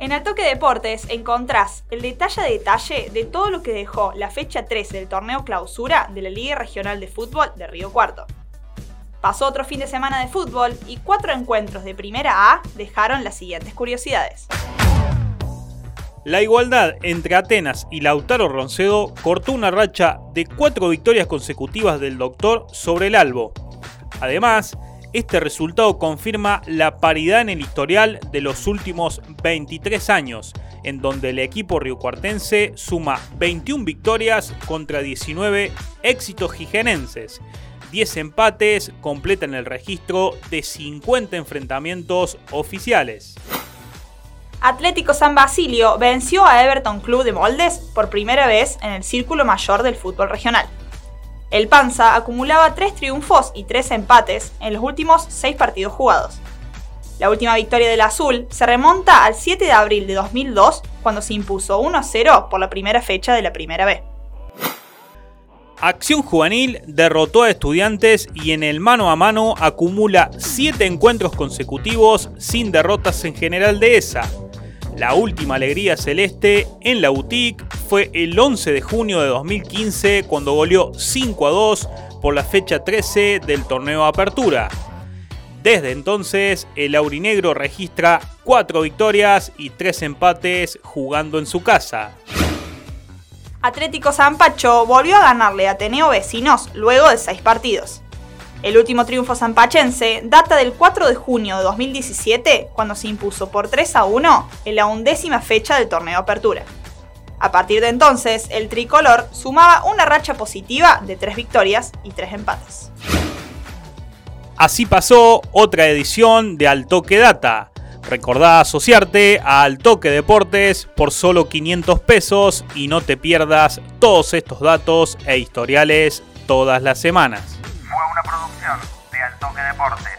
En Altoque Deportes encontrás el detalle a detalle de todo lo que dejó la fecha 13 del torneo clausura de la Liga Regional de Fútbol de Río Cuarto. Pasó otro fin de semana de fútbol y cuatro encuentros de Primera A dejaron las siguientes curiosidades. La igualdad entre Atenas y Lautaro Roncedo cortó una racha de cuatro victorias consecutivas del Doctor sobre el Albo. Además, este resultado confirma la paridad en el historial de los últimos 23 años, en donde el equipo riocuartense suma 21 victorias contra 19 éxitos jigenenses. 10 empates completan el registro de 50 enfrentamientos oficiales. Atlético San Basilio venció a Everton Club de Moldes por primera vez en el círculo mayor del fútbol regional. El Panza acumulaba tres triunfos y tres empates en los últimos seis partidos jugados. La última victoria del Azul se remonta al 7 de abril de 2002, cuando se impuso 1-0 por la primera fecha de la Primera B. Acción Juvenil derrotó a Estudiantes y en el mano a mano acumula 7 encuentros consecutivos sin derrotas en general de esa. La última alegría celeste en la boutique fue el 11 de junio de 2015 cuando goleó 5 a 2 por la fecha 13 del torneo Apertura. Desde entonces, el aurinegro registra 4 victorias y 3 empates jugando en su casa. Atlético Zampacho volvió a ganarle a Ateneo Vecinos luego de 6 partidos. El último triunfo zampachense data del 4 de junio de 2017, cuando se impuso por 3 a 1 en la undécima fecha del torneo Apertura. A partir de entonces, el tricolor sumaba una racha positiva de 3 victorias y 3 empates. Así pasó otra edición de Altoque Data. Recordá asociarte a Altoque Deportes por solo 500 pesos y no te pierdas todos estos datos e historiales todas las semanas fue una producción de Altoque Deportes.